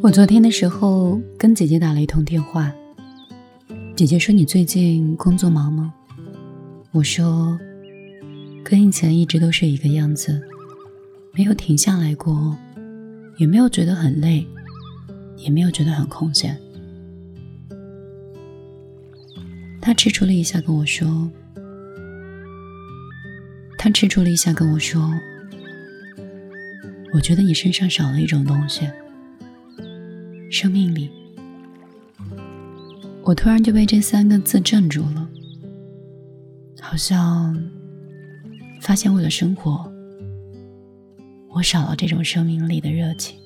我昨天的时候跟姐姐打了一通电话，姐姐说：“你最近工作忙吗？”我说：“跟以前一直都是一个样子，没有停下来过，也没有觉得很累，也没有觉得很空闲。”她踟蹰了一下跟我说：“她踟蹰了一下跟我说，我觉得你身上少了一种东西。”生命力，我突然就被这三个字镇住了，好像发现为了生活，我少了这种生命力的热情。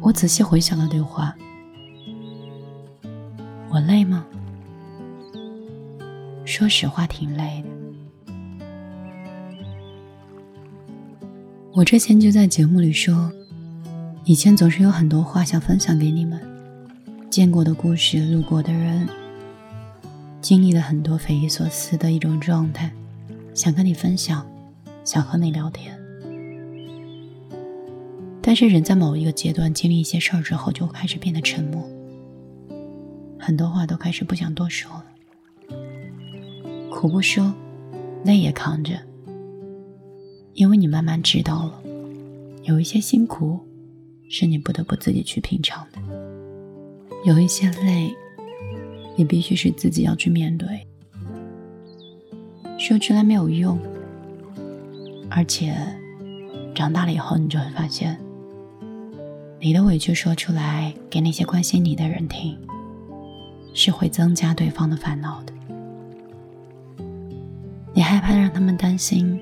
我仔细回想了对话，我累吗？说实话，挺累的。我之前就在节目里说。以前总是有很多话想分享给你们，见过的故事，路过的人，经历了很多匪夷所思的一种状态，想跟你分享，想和你聊天。但是人在某一个阶段经历一些事儿之后，就开始变得沉默，很多话都开始不想多说了，苦不说，累也扛着，因为你慢慢知道了，有一些辛苦。是你不得不自己去品尝的，有一些累，也必须是自己要去面对。说出来没有用，而且长大了以后，你就会发现，你的委屈说出来给那些关心你的人听，是会增加对方的烦恼的。你害怕让他们担心，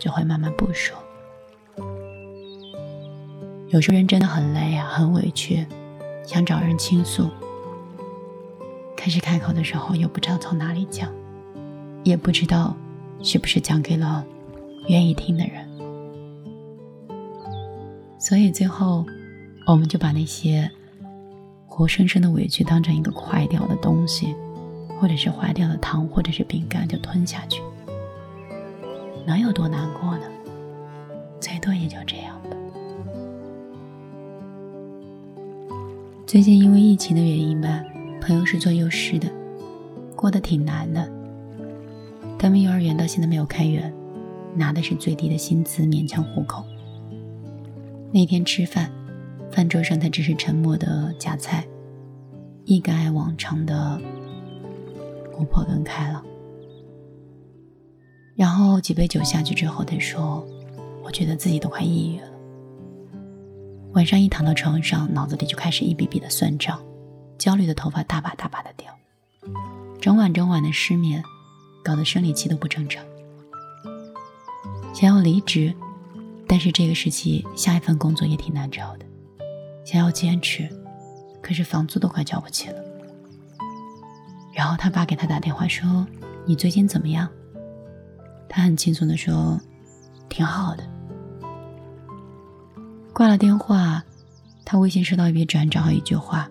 就会慢慢不说。有时候人真的很累啊，很委屈，想找人倾诉。开始开口的时候，又不知道从哪里讲，也不知道是不是讲给了愿意听的人。所以最后，我们就把那些活生生的委屈当成一个坏掉的东西，或者是坏掉的糖，或者是饼干，就吞下去。能有多难过呢？最多也就这样吧。最近因为疫情的原因吧，朋友是做幼师的，过得挺难的。他们幼儿园到现在没有开园，拿的是最低的薪资勉强糊口。那天吃饭，饭桌上他只是沉默的夹菜，一改往常的活泼跟开朗。然后几杯酒下去之后，他说：“我觉得自己都快抑郁了。”晚上一躺到床上，脑子里就开始一笔笔的算账，焦虑的头发大把大把的掉，整晚整晚的失眠，搞得生理期都不正常。想要离职，但是这个时期下一份工作也挺难找的。想要坚持，可是房租都快交不起了。然后他爸给他打电话说：“你最近怎么样？”他很轻松的说：“挺好的。”挂了电话，他微信收到一笔转账和一句话：“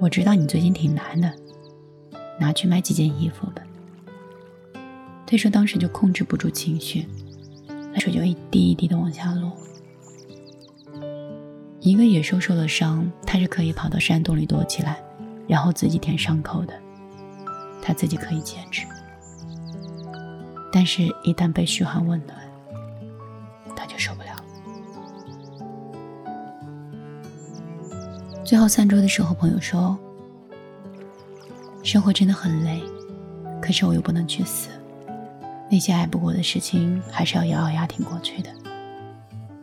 我知道你最近挺难的，拿去买几件衣服吧。”他说当时就控制不住情绪，泪水就一滴一滴的往下落。一个野兽受了伤，它是可以跑到山洞里躲起来，然后自己舔伤口的，他自己可以坚持。但是，一旦被嘘寒问暖，他就受不了。最后散桌的时候，朋友说：“生活真的很累，可是我又不能去死。那些爱不过的事情，还是要咬咬牙挺过去的。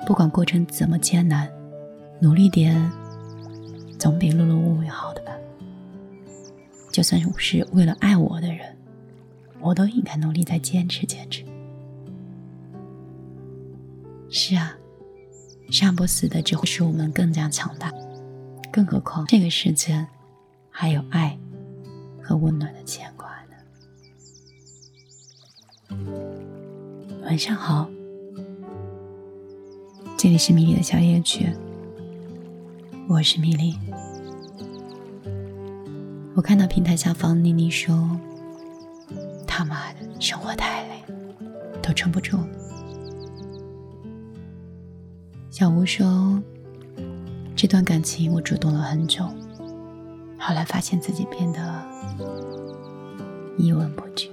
不管过程怎么艰难，努力点，总比碌碌无为好的吧。就算是为了爱我的人，我都应该努力再坚持坚持。是啊，杀不死的只会使我们更加强大。”更何况，这个世间还有爱和温暖的牵挂呢。晚上好，这里是米粒的小夜曲，我是米粒。我看到平台下方妮妮说：“他妈的，生活太累，都撑不住。”小吴说：“这段感情我主动了很久，后来发现自己变得一文不值。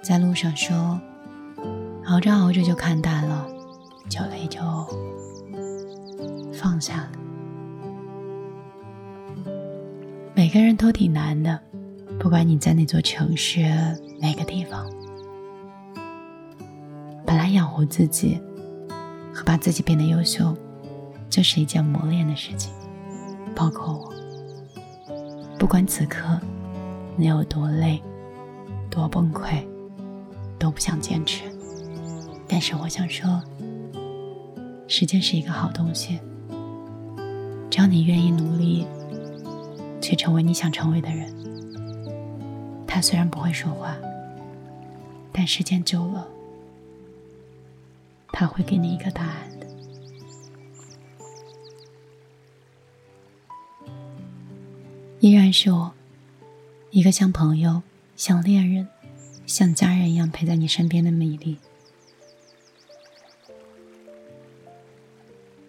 在路上说，熬着熬着就看淡了，久了也就放下了。每个人都挺难的，不管你在哪座城市、哪个地方，本来养活自己。”和把自己变得优秀，这是一件磨练的事情。包括我，不管此刻你有多累、多崩溃，都不想坚持。但是我想说，时间是一个好东西，只要你愿意努力，去成为你想成为的人。他虽然不会说话，但时间久了。他会给你一个答案的。依然是我，一个像朋友、像恋人、像家人一样陪在你身边的美丽。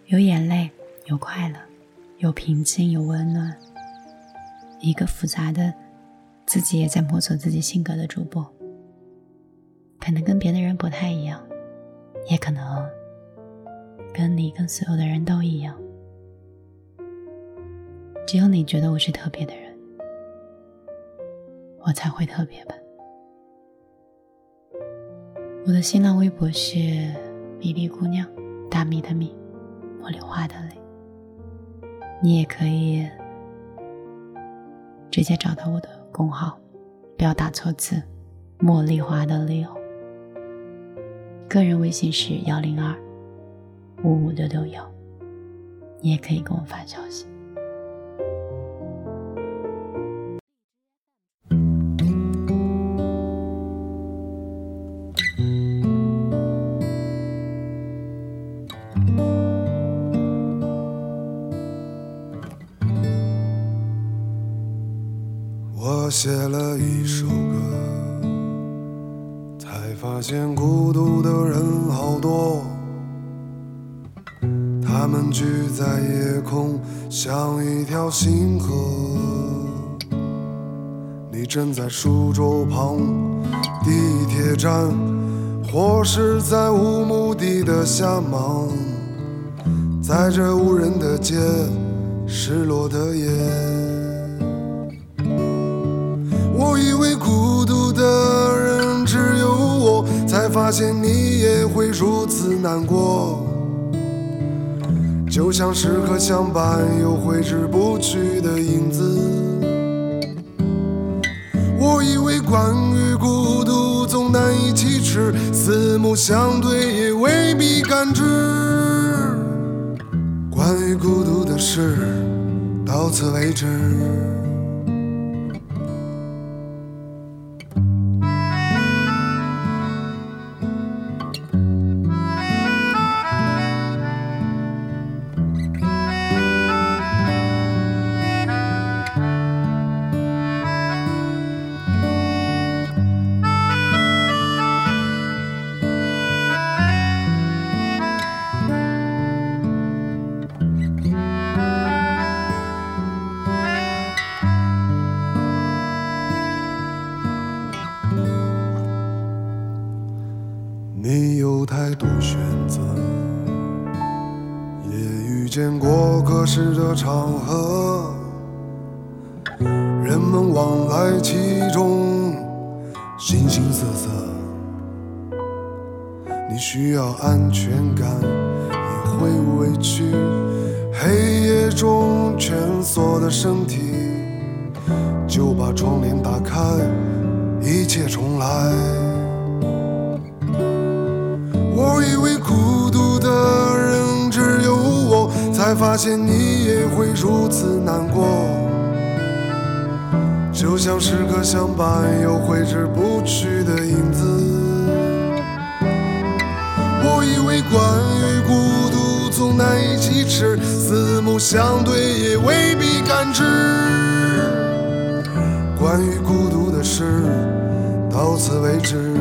有眼泪，有快乐，有平静，有温暖。一个复杂的，自己也在摸索自己性格的主播，可能跟别的人不太一样。也可能跟你跟所有的人都一样，只有你觉得我是特别的人，我才会特别吧。我的新浪微博是米粒姑娘，大米的米，茉莉花的蕾。你也可以直接找到我的公号，不要打错字，茉莉花的莉哦。个人微信是幺零二五五六六幺，你也可以给我发消息。我写了一首歌。才发现孤独的人好多，他们聚在夜空，像一条星河。你站在书桌旁，地铁站，或是在无目的的瞎忙，在这无人的街，失落的夜。发现你也会如此难过，就像时刻相伴又挥之不去的影子。我以为关于孤独总难以启齿，四目相对也未必感知。关于孤独的事，到此为止。见过各式的场合，人们往来其中，形形色色。你需要安全感，也会委屈。黑夜中蜷缩的身体，就把窗帘打开，一切重来。发现你也会如此难过，就像时刻相伴又挥之不去的影子。我以为关于孤独总难以启齿，四目相对也未必感知。关于孤独的事，到此为止。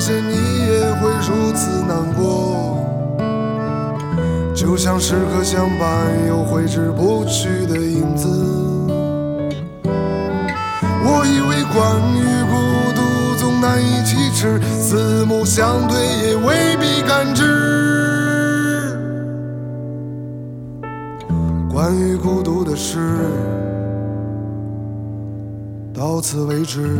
现你也会如此难过。就像时刻相伴又挥之不去的影子。我以为关于孤独总难以启齿，四目相对也未必感知。关于孤独的事，到此为止。